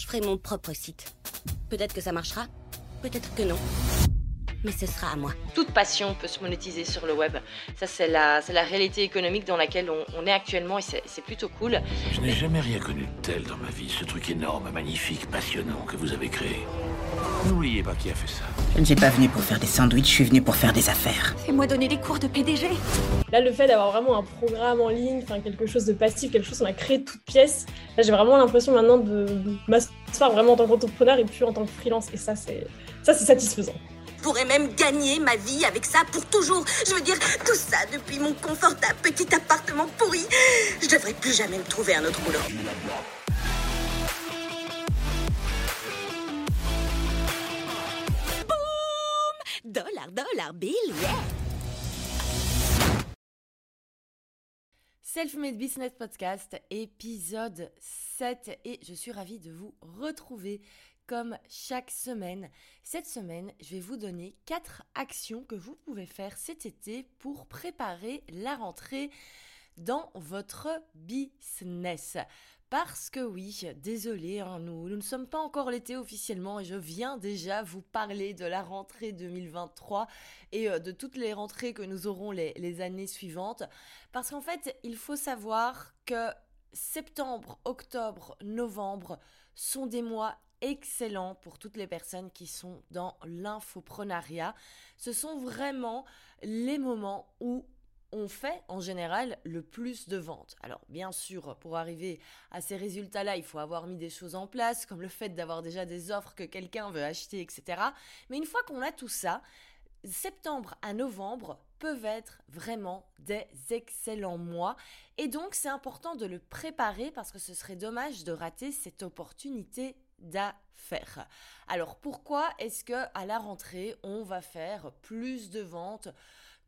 je ferai mon propre site. Peut-être que ça marchera, peut-être que non mais ce sera à moi. Toute passion peut se monétiser sur le web. Ça, c'est la, la réalité économique dans laquelle on, est actuellement et c'est plutôt cool. Je n'ai jamais rien connu de tel dans ma vie. Ce truc énorme, magnifique, passionnant que vous avez créé. N'oubliez pas qui a fait ça. Je ne suis pas venu pour faire des sandwichs, je suis venu pour faire des affaires. Fais-moi donner des cours de PDG. Là, le fait d'avoir vraiment un programme en ligne, enfin quelque chose de passif, quelque chose qu'on a créé de toutes pièces, là, j'ai vraiment l'impression maintenant de m'asseoir vraiment en tant qu'entrepreneur et plus en tant que freelance. Et ça, c'est ça, c'est satisfaisant. Je pourrais même gagner ma vie avec ça pour toujours. Je veux dire, tout ça depuis mon confortable petit appartement pourri. Je devrais plus jamais me trouver un autre boulot. Bill, yeah Self-Made Business Podcast, épisode 7, et je suis ravie de vous retrouver comme chaque semaine. Cette semaine, je vais vous donner quatre actions que vous pouvez faire cet été pour préparer la rentrée dans votre business. Parce que oui, désolé, hein, nous, nous, ne sommes pas encore l'été officiellement et je viens déjà vous parler de la rentrée 2023 et euh, de toutes les rentrées que nous aurons les, années suivantes. Parce qu'en fait, il faut savoir que septembre, octobre, novembre sont des mois excellent pour toutes les personnes qui sont dans l'infoprenariat. Ce sont vraiment les moments où on fait en général le plus de ventes. Alors bien sûr, pour arriver à ces résultats-là, il faut avoir mis des choses en place, comme le fait d'avoir déjà des offres que quelqu'un veut acheter, etc. Mais une fois qu'on a tout ça, septembre à novembre peuvent être vraiment des excellents mois. Et donc c'est important de le préparer parce que ce serait dommage de rater cette opportunité d'affaires. Alors pourquoi est-ce que à la rentrée on va faire plus de ventes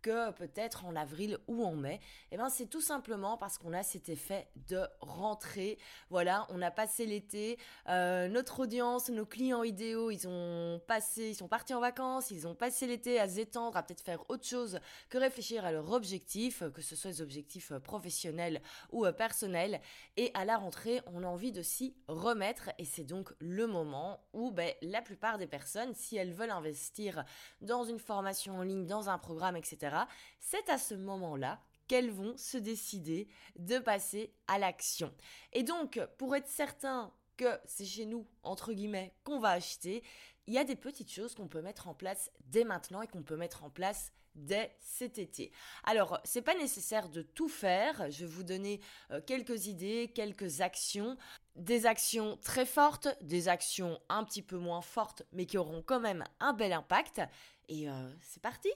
que peut-être en avril ou en mai Eh bien, c'est tout simplement parce qu'on a cet effet de rentrée. Voilà, on a passé l'été, euh, notre audience, nos clients idéaux, ils ont passé, ils sont partis en vacances, ils ont passé l'été à s'étendre, à peut-être faire autre chose que réfléchir à leur objectif, que ce soit des objectifs euh, professionnels ou euh, personnels. Et à la rentrée, on a envie de s'y remettre et c'est donc le moment où ben, la plupart des personnes, si elles veulent investir dans une formation en ligne, dans un programme, etc., c'est à ce moment-là qu'elles vont se décider de passer à l'action. Et donc, pour être certain que c'est chez nous, entre guillemets, qu'on va acheter, il y a des petites choses qu'on peut mettre en place dès maintenant et qu'on peut mettre en place dès cet été. Alors, c'est pas nécessaire de tout faire. Je vais vous donner euh, quelques idées, quelques actions. Des actions très fortes, des actions un petit peu moins fortes, mais qui auront quand même un bel impact. Et euh, c'est parti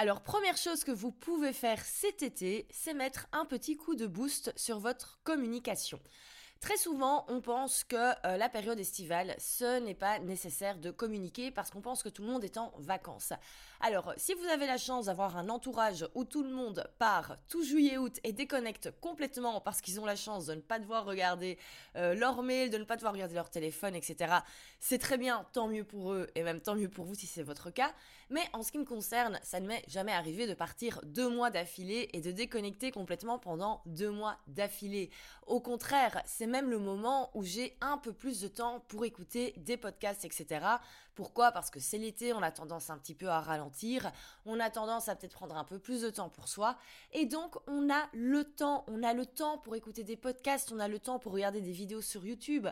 alors première chose que vous pouvez faire cet été, c'est mettre un petit coup de boost sur votre communication. Très souvent, on pense que euh, la période estivale, ce n'est pas nécessaire de communiquer parce qu'on pense que tout le monde est en vacances. Alors, si vous avez la chance d'avoir un entourage où tout le monde part tout juillet-août et déconnecte complètement parce qu'ils ont la chance de ne pas devoir regarder euh, leur mail, de ne pas devoir regarder leur téléphone, etc., c'est très bien, tant mieux pour eux et même tant mieux pour vous si c'est votre cas. Mais en ce qui me concerne, ça ne m'est jamais arrivé de partir deux mois d'affilée et de déconnecter complètement pendant deux mois d'affilée. Au contraire, c'est même le moment où j'ai un peu plus de temps pour écouter des podcasts, etc. Pourquoi? Parce que c'est l'été, on a tendance un petit peu à ralentir, on a tendance à peut-être prendre un peu plus de temps pour soi, et donc on a le temps, on a le temps pour écouter des podcasts, on a le temps pour regarder des vidéos sur YouTube,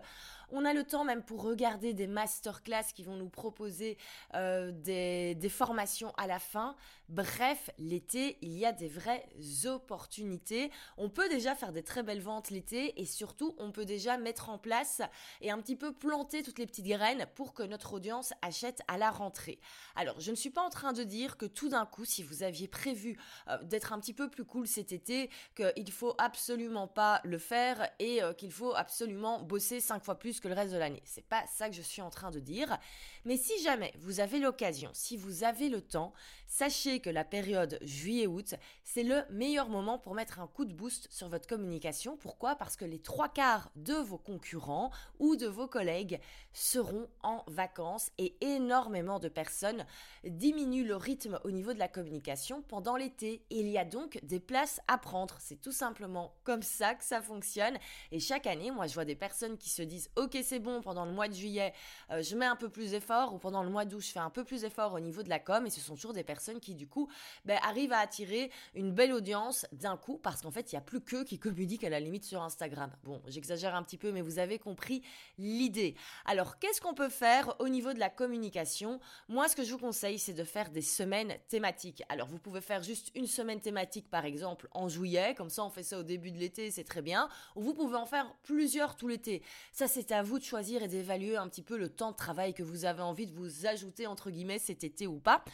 on a le temps même pour regarder des masterclass qui vont nous proposer euh, des, des formations à la fin. Bref, l'été, il y a des vraies opportunités. On peut déjà faire des très belles ventes l'été et surtout, on peut déjà mettre en place et un petit peu planter toutes les petites graines pour que notre audience achète à la rentrée. Alors, je ne suis pas en train de dire que tout d'un coup, si vous aviez prévu euh, d'être un petit peu plus cool cet été, qu'il faut absolument pas le faire et euh, qu'il faut absolument bosser cinq fois plus que le reste de l'année. C'est pas ça que je suis en train de dire. Mais si jamais vous avez l'occasion, si vous avez le temps, sachez que la période juillet-août, c'est le meilleur moment pour mettre un coup de boost sur votre communication. Pourquoi? Parce que les trois quarts de vos concurrents ou de vos collègues seront en vacances et énormément de personnes diminuent le rythme au niveau de la communication pendant l'été. Il y a donc des places à prendre. C'est tout simplement comme ça que ça fonctionne. Et chaque année, moi, je vois des personnes qui se disent, ok c'est bon, pendant le mois de juillet, euh, je mets un peu plus d'efforts, ou pendant le mois d'août, je fais un peu plus d'efforts au niveau de la com, et ce sont toujours des personnes qui du coup ben, à attirer une belle audience d'un coup, parce qu'en fait, il n'y a plus qu'eux qui communiquent à la limite sur Instagram. Bon, j'exagère un petit peu, mais vous avez compris l'idée. Alors, qu'est-ce qu'on peut faire au niveau de la communication? Moi, ce que je vous conseille, c'est de faire des semaines thématiques. Alors, vous pouvez faire juste une semaine thématique, par exemple, en juillet, comme ça on fait ça au début de l'été, c'est très bien, ou vous pouvez en faire plusieurs tout l'été. Ça, c'est à vous de choisir et d'évaluer un petit peu le temps de travail que vous avez envie de vous ajouter, entre guillemets, cet été ou pas.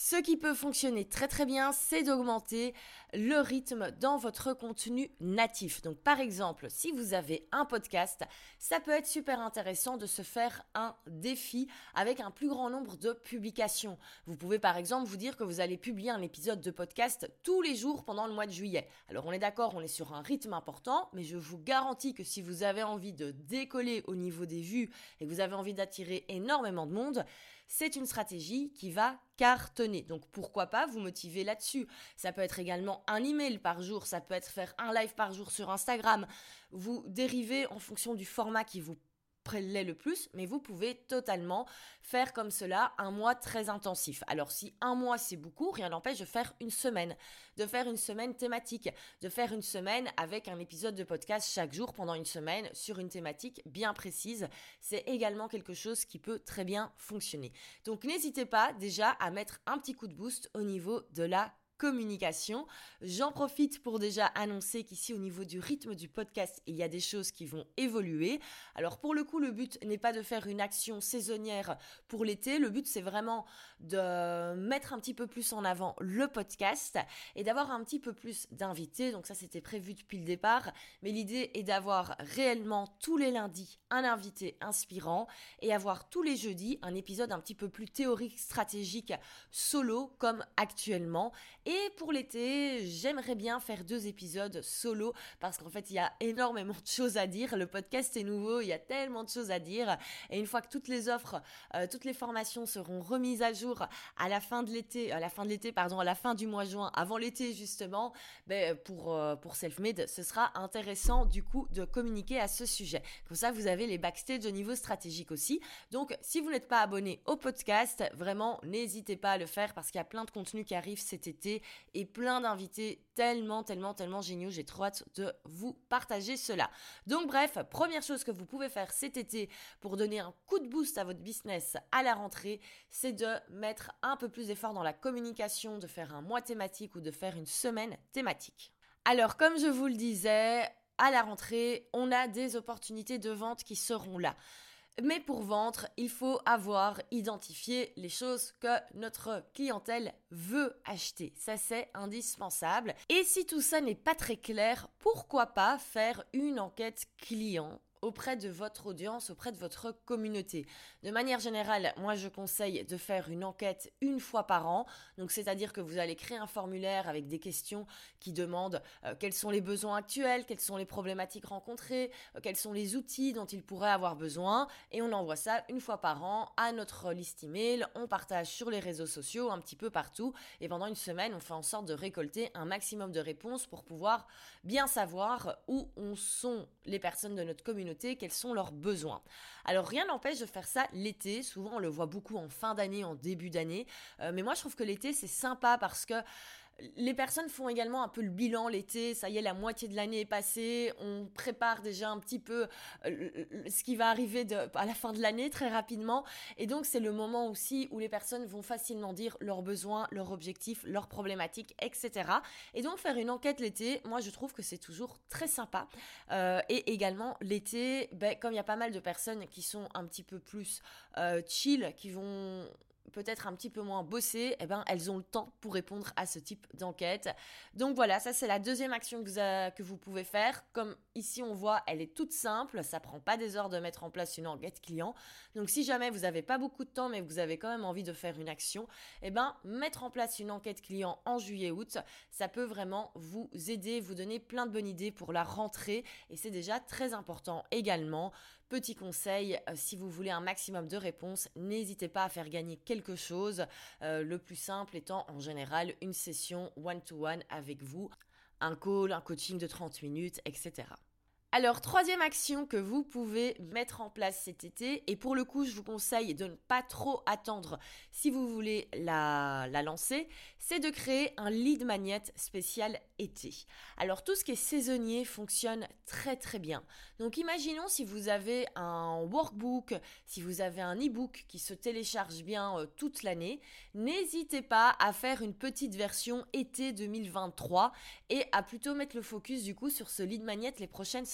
Ce qui peut fonctionner très très bien, c'est d'augmenter le rythme dans votre contenu natif. Donc par exemple, si vous avez un podcast, ça peut être super intéressant de se faire un défi avec un plus grand nombre de publications. Vous pouvez par exemple vous dire que vous allez publier un épisode de podcast tous les jours pendant le mois de juillet. Alors on est d'accord, on est sur un rythme important, mais je vous garantis que si vous avez envie de décoller au niveau des vues et que vous avez envie d'attirer énormément de monde, c'est une stratégie qui va cartonner. Donc pourquoi pas vous motiver là-dessus? Ça peut être également un email par jour, ça peut être faire un live par jour sur Instagram. Vous dérivez en fonction du format qui vous l'est le plus, mais vous pouvez totalement faire comme cela un mois très intensif. Alors si un mois c'est beaucoup, rien n'empêche de faire une semaine, de faire une semaine thématique, de faire une semaine avec un épisode de podcast chaque jour pendant une semaine sur une thématique bien précise. C'est également quelque chose qui peut très bien fonctionner. Donc n'hésitez pas déjà à mettre un petit coup de boost au niveau de la communication. J'en profite pour déjà annoncer qu'ici au niveau du rythme du podcast, il y a des choses qui vont évoluer. Alors pour le coup, le but n'est pas de faire une action saisonnière pour l'été, le but c'est vraiment de mettre un petit peu plus en avant le podcast et d'avoir un petit peu plus d'invités. Donc ça c'était prévu depuis le départ, mais l'idée est d'avoir réellement tous les lundis un invité inspirant et avoir tous les jeudis un épisode un petit peu plus théorique, stratégique, solo comme actuellement et pour l'été, j'aimerais bien faire deux épisodes solo parce qu'en fait, il y a énormément de choses à dire. Le podcast est nouveau, il y a tellement de choses à dire. Et une fois que toutes les offres, euh, toutes les formations seront remises à jour à la fin de l'été, à la fin de l'été, pardon, à la fin du mois juin, avant l'été justement, ben, pour, euh, pour Selfmade, ce sera intéressant du coup de communiquer à ce sujet. Comme ça, vous avez les backstage au niveau stratégique aussi. Donc, si vous n'êtes pas abonné au podcast, vraiment, n'hésitez pas à le faire parce qu'il y a plein de contenus qui arrivent cet été et plein d'invités tellement, tellement, tellement géniaux. J'ai trop hâte de vous partager cela. Donc bref, première chose que vous pouvez faire cet été pour donner un coup de boost à votre business à la rentrée, c'est de mettre un peu plus d'effort dans la communication, de faire un mois thématique ou de faire une semaine thématique. Alors comme je vous le disais, à la rentrée, on a des opportunités de vente qui seront là. Mais pour vendre, il faut avoir identifié les choses que notre clientèle veut acheter. Ça, c'est indispensable. Et si tout ça n'est pas très clair, pourquoi pas faire une enquête client auprès de votre audience, auprès de votre communauté. De manière générale, moi je conseille de faire une enquête une fois par an. Donc c'est-à-dire que vous allez créer un formulaire avec des questions qui demandent euh, quels sont les besoins actuels, quelles sont les problématiques rencontrées, euh, quels sont les outils dont il pourrait avoir besoin et on envoie ça une fois par an à notre liste email, on partage sur les réseaux sociaux un petit peu partout et pendant une semaine, on fait en sorte de récolter un maximum de réponses pour pouvoir bien savoir où sont les personnes de notre communauté quels sont leurs besoins. Alors rien n'empêche de faire ça l'été, souvent on le voit beaucoup en fin d'année, en début d'année, euh, mais moi je trouve que l'été c'est sympa parce que les personnes font également un peu le bilan l'été, ça y est, la moitié de l'année est passée, on prépare déjà un petit peu euh, ce qui va arriver à la fin de l'année très rapidement, et donc c'est le moment aussi où les personnes vont facilement dire leurs besoins, leurs objectifs, leurs problématiques, etc. Et donc faire une enquête l'été, moi je trouve que c'est toujours très sympa. Euh, et également l'été, ben, comme il y a pas mal de personnes qui sont un petit peu plus euh, chill, qui vont peut-être un petit peu moins bossées, eh ben, elles ont le temps pour répondre à ce type d'enquête. Donc voilà, ça c'est la deuxième action que vous, que vous pouvez faire. Comme ici on voit, elle est toute simple, ça prend pas des heures de mettre en place une enquête client. Donc si jamais vous n'avez pas beaucoup de temps mais vous avez quand même envie de faire une action, eh ben, mettre en place une enquête client en juillet-août, ça peut vraiment vous aider, vous donner plein de bonnes idées pour la rentrée et c'est déjà très important également. Petit conseil, euh, si vous voulez un maximum de réponses, n'hésitez pas à faire gagner chose. Euh, le plus simple étant en général une session one-to-one avec vous, un call, un coaching de 30 minutes, etc. Alors, troisième action que vous pouvez mettre en place cet été, et pour le coup, je vous conseille de ne pas trop attendre si vous voulez la, la lancer, c'est de créer un lead magnet spécial été. Alors, tout ce qui est saisonnier fonctionne très très bien. Donc, imaginons si vous avez un workbook, si vous avez un e-book qui se télécharge bien euh, toute l'année, n'hésitez pas à faire une petite version été 2023 et à plutôt mettre le focus du coup sur ce lead magnet les prochaines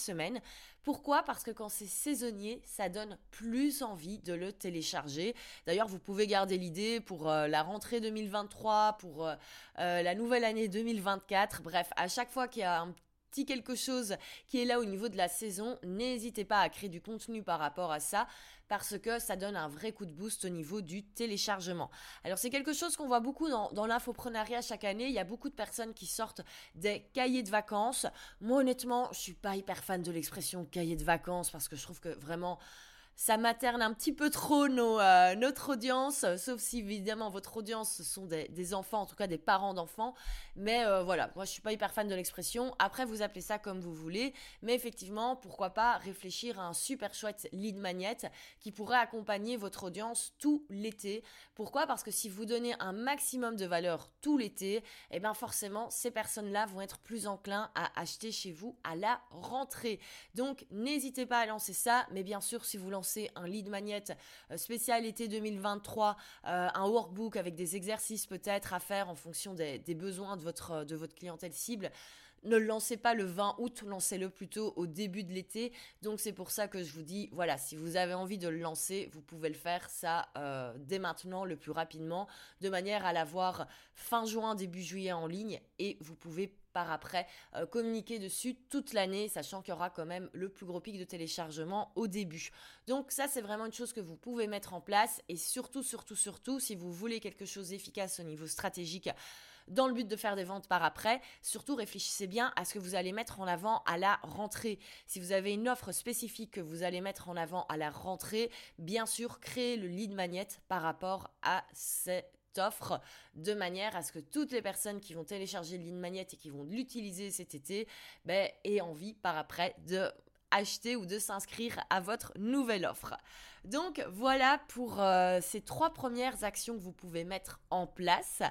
Pourquoi? Parce que quand c'est saisonnier, ça donne plus envie de le télécharger. D'ailleurs, vous pouvez garder l'idée pour euh, la rentrée 2023, pour euh, euh, la nouvelle année 2024. Bref, à chaque fois qu'il y a un quelque chose qui est là au niveau de la saison, n'hésitez pas à créer du contenu par rapport à ça parce que ça donne un vrai coup de boost au niveau du téléchargement. Alors c'est quelque chose qu'on voit beaucoup dans, l'infoprenariat chaque année. Il y a beaucoup de personnes qui sortent des cahiers de vacances. Moi honnêtement, je suis pas hyper fan de l'expression cahier de vacances parce que je trouve que vraiment ça materne un petit peu trop nos, euh, notre audience, sauf si évidemment votre audience ce sont des, enfants, en tout cas des parents d'enfants. Mais euh, voilà, moi je suis pas hyper fan de l'expression. Après, vous appelez ça comme vous voulez, mais effectivement, pourquoi pas réfléchir à un super chouette lead magnet qui pourrait accompagner votre audience tout l'été. Pourquoi? Parce que si vous donnez un maximum de valeur tout l'été, eh bien forcément ces personnes-là vont être plus enclins à acheter chez vous à la rentrée. Donc n'hésitez pas à lancer ça, mais bien sûr si vous lancez un lead magnet euh, spécial été 2023, euh, un workbook avec des exercices peut-être à faire en fonction des, besoins de votre, de votre clientèle cible ne le lancez pas le 20 août, lancez-le plutôt au début de l'été. Donc c'est pour ça que je vous dis, voilà, si vous avez envie de le lancer, vous pouvez le faire ça euh, dès maintenant, le plus rapidement, de manière à l'avoir fin juin, début juillet en ligne, et vous pouvez par après euh, communiquer dessus toute l'année, sachant qu'il y aura quand même le plus gros pic de téléchargement au début. Donc ça, c'est vraiment une chose que vous pouvez mettre en place et surtout, surtout, surtout, si vous voulez quelque chose d'efficace au niveau stratégique, dans le but de faire des ventes par après. Surtout, réfléchissez bien à ce que vous allez mettre en avant à la rentrée. Si vous avez une offre spécifique que vous allez mettre en avant à la rentrée, bien sûr, créez le lead magnet par rapport à cette offre de manière à ce que toutes les personnes qui vont télécharger le lead magnet et qui vont l'utiliser cet été ben, aient envie par après de acheter ou de s'inscrire à votre nouvelle offre. Donc voilà pour euh, ces trois premières actions que vous pouvez mettre en place.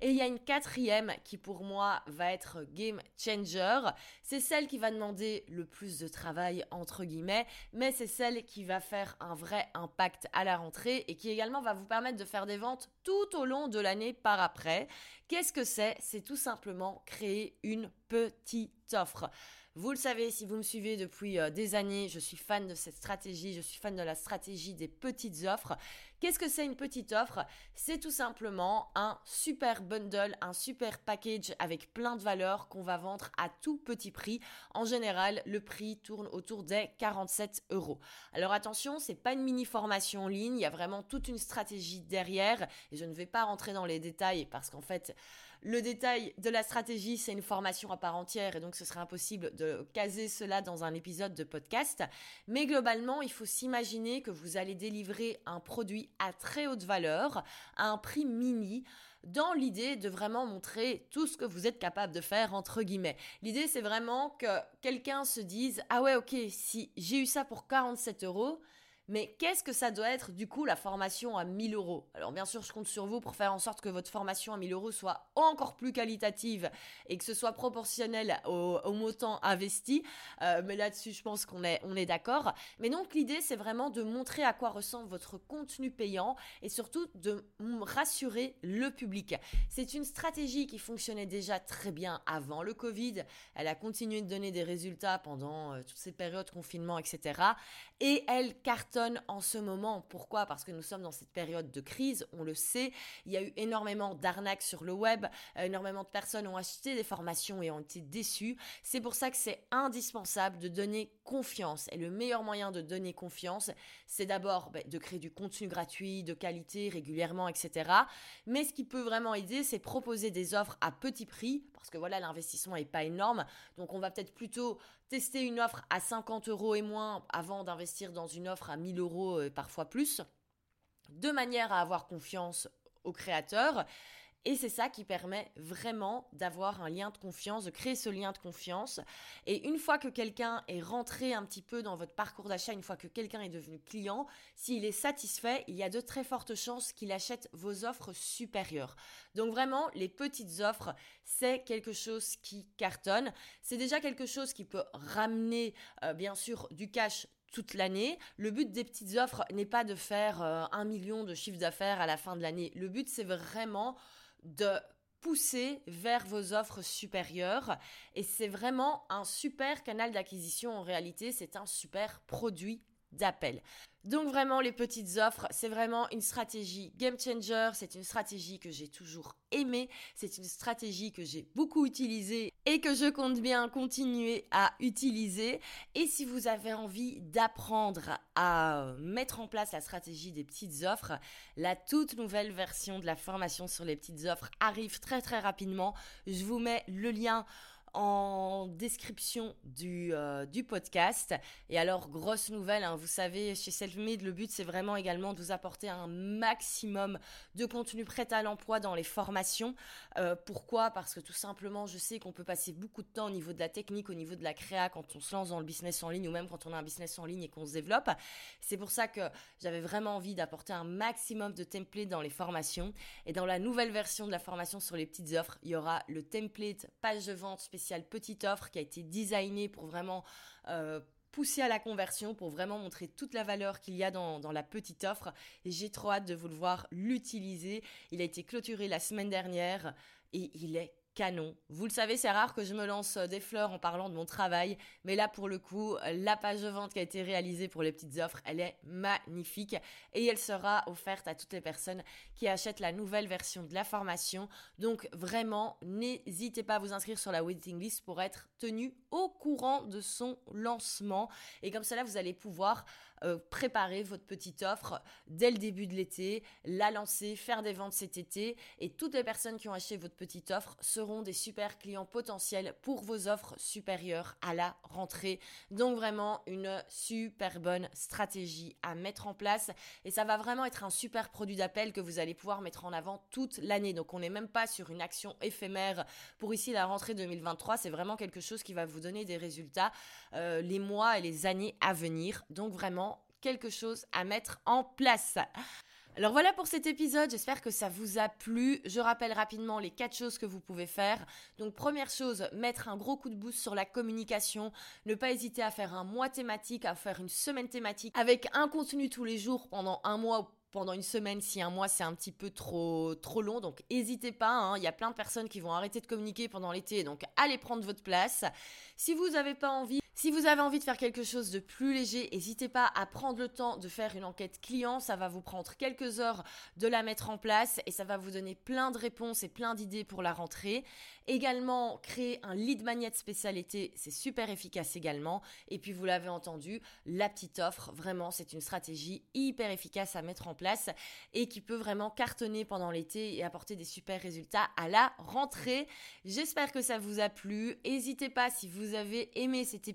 Et il y a une quatrième qui pour moi va être game changer. C'est celle qui va demander le plus de travail entre guillemets, mais c'est celle qui va faire un vrai impact à la rentrée et qui également va vous permettre de faire des ventes tout au long de l'année par après. Qu'est-ce que c'est? C'est tout simplement créer une petite offre. Vous le savez, si vous me suivez depuis euh, des années, je suis fan de cette stratégie, je suis fan de la stratégie des petites offres. Qu'est-ce que c'est une petite offre? C'est tout simplement un super bundle, un super package avec plein de valeurs qu'on va vendre à tout petit prix. En général, le prix tourne autour des 47 euros. Alors attention, c'est pas une mini formation en ligne, il y a vraiment toute une stratégie derrière et je ne vais pas rentrer dans les détails parce qu'en fait, le détail de la stratégie, c'est une formation à part entière et donc ce serait impossible de caser cela dans un épisode de podcast. Mais globalement, il faut s'imaginer que vous allez délivrer un produit à très haute valeur, à un prix mini dans l'idée de vraiment montrer tout ce que vous êtes capable de faire, entre guillemets. L'idée, c'est vraiment que quelqu'un se dise, ah ouais, ok, si j'ai eu ça pour 47 euros, mais qu'est-ce que ça doit être du coup la formation à 1000 euros? Alors bien sûr, je compte sur vous pour faire en sorte que votre formation à 1000 euros soit encore plus qualitative et que ce soit proportionnel au, montant investi. Euh, mais là-dessus, je pense qu'on est, on est d'accord. Mais donc l'idée, c'est vraiment de montrer à quoi ressemble votre contenu payant et surtout de rassurer le public. C'est une stratégie qui fonctionnait déjà très bien avant le Covid. Elle a continué de donner des résultats pendant euh, toutes ces périodes de confinement, etc. Et elle carte en ce moment. Pourquoi? Parce que nous sommes dans cette période de crise, on le sait. Il y a eu énormément d'arnaques sur le web, euh, énormément de personnes ont acheté des formations et ont été déçues. C'est pour ça que c'est indispensable de donner confiance. Et le meilleur moyen de donner confiance, c'est d'abord ben, de créer du contenu gratuit, de qualité, régulièrement, etc. Mais ce qui peut vraiment aider, c'est proposer des offres à petit prix, parce que voilà, l'investissement n'est pas énorme. Donc on va peut-être plutôt tester une offre à 50 euros et moins avant d'investir dans une offre à 1000 euros et parfois plus, de manière à avoir confiance au créateur Et c'est ça qui permet vraiment d'avoir un lien de confiance, de créer ce lien de confiance. Et une fois que quelqu'un est rentré un petit peu dans votre parcours d'achat, une fois que quelqu'un est devenu client, s'il est satisfait, il y a de très fortes chances qu'il achète vos offres supérieures. Donc vraiment, les petites offres, c'est quelque chose qui cartonne. C'est déjà quelque chose qui peut ramener, euh, bien sûr, du cash toute l'année. Le but des petites offres n'est pas de faire euh, un million de chiffre d'affaires à la fin de l'année. Le but, c'est vraiment de pousser vers vos offres supérieures. Et c'est vraiment un super canal d'acquisition en réalité. C'est un super produit d'appel. Donc vraiment, les petites offres, c'est vraiment une stratégie game changer, c'est une stratégie que j'ai toujours aimée, c'est une stratégie que j'ai beaucoup utilisée et que je compte bien continuer à utiliser. Et si vous avez envie d'apprendre à mettre en place la stratégie des petites offres, la toute nouvelle version de la formation sur les petites offres arrive très très rapidement. Je vous mets le lien en description du, euh, du podcast. Et alors, grosse nouvelle, hein, vous savez, chez Selfmade, le but, c'est vraiment également de vous apporter un maximum de contenu prêt à l'emploi dans les formations. Euh, pourquoi? Parce que tout simplement, je sais qu'on peut passer beaucoup de temps au niveau de la technique, au niveau de la créa, quand on se lance dans le business en ligne, ou même quand on a un business en ligne et qu'on se développe. C'est pour ça que j'avais vraiment envie d'apporter un maximum de templates dans les formations. Et dans la nouvelle version de la formation sur les petites offres, il y aura le template page de vente petite offre qui a été designée pour vraiment euh, pousser à la conversion, pour vraiment montrer toute la valeur qu'il y a dans, dans la petite offre. Et j'ai trop hâte de vous le voir l'utiliser. Il a été clôturé la semaine dernière et il est canon. Vous le savez, c'est rare que je me lance euh, des fleurs en parlant de mon travail, mais là pour le coup, la page de vente qui a été réalisée pour les petites offres, elle est magnifique et elle sera offerte à toutes les personnes qui achètent la nouvelle version de la formation. Donc vraiment, n'hésitez pas à vous inscrire sur la waiting list pour être tenu au courant de son lancement et comme cela vous allez pouvoir euh, préparer votre petite offre dès le début de l'été, la lancer, faire des ventes cet été et toutes les personnes qui ont acheté votre petite offre seront des super clients potentiels pour vos offres supérieures à la rentrée. Donc vraiment une super bonne stratégie à mettre en place et ça va vraiment être un super produit d'appel que vous allez pouvoir mettre en avant toute l'année. Donc on n'est même pas sur une action éphémère pour ici la rentrée 2023, c'est vraiment quelque chose qui va vous donner des résultats euh, les mois et les années à venir. Donc vraiment quelque chose à mettre en place. Alors voilà pour cet épisode, j'espère que ça vous a plu. Je rappelle rapidement les quatre choses que vous pouvez faire. Donc première chose, mettre un gros coup de boost sur la communication. Ne pas hésiter à faire un mois thématique, à faire une semaine thématique avec un contenu tous les jours pendant un mois pendant une semaine, si un mois c'est un petit peu trop trop long, donc n'hésitez pas, hein. il y a plein de personnes qui vont arrêter de communiquer pendant l'été, donc allez prendre votre place. Si vous n'avez pas envie, si vous avez envie de faire quelque chose de plus léger, n'hésitez pas à prendre le temps de faire une enquête client. Ça va vous prendre quelques heures de la mettre en place et ça va vous donner plein de réponses et plein d'idées pour la rentrée. Également, créer un lead magnet spécialité, c'est super efficace également. Et puis, vous l'avez entendu, la petite offre, vraiment, c'est une stratégie hyper efficace à mettre en place et qui peut vraiment cartonner pendant l'été et apporter des super résultats à la rentrée. J'espère que ça vous a plu. N'hésitez pas si vous avez aimé cet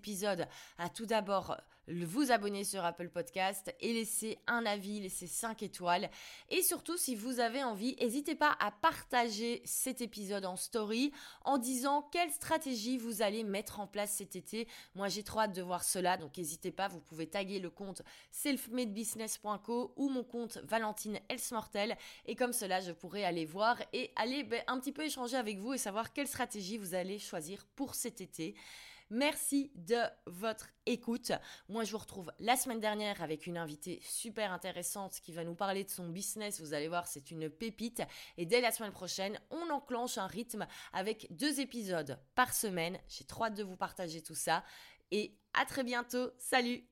à tout d'abord vous abonner sur Apple Podcast et laisser un avis, laisser 5 étoiles. Et surtout, si vous avez envie, n'hésitez pas à partager cet épisode en story en disant quelle stratégie vous allez mettre en place cet été. Moi, j'ai trop hâte de voir cela, donc n'hésitez pas, vous pouvez taguer le compte selfmadebusiness.co ou mon compte Valentine Elsmortel. Et comme cela, je pourrai aller voir et aller ben, un petit peu échanger avec vous et savoir quelle stratégie vous allez choisir pour cet été. Merci de votre écoute. Moi, je vous retrouve la semaine dernière avec une invitée super intéressante qui va nous parler de son business. Vous allez voir, c'est une pépite. Et dès la semaine prochaine, on enclenche un rythme avec deux épisodes par semaine. J'ai trop hâte de vous partager tout ça. Et à très bientôt. Salut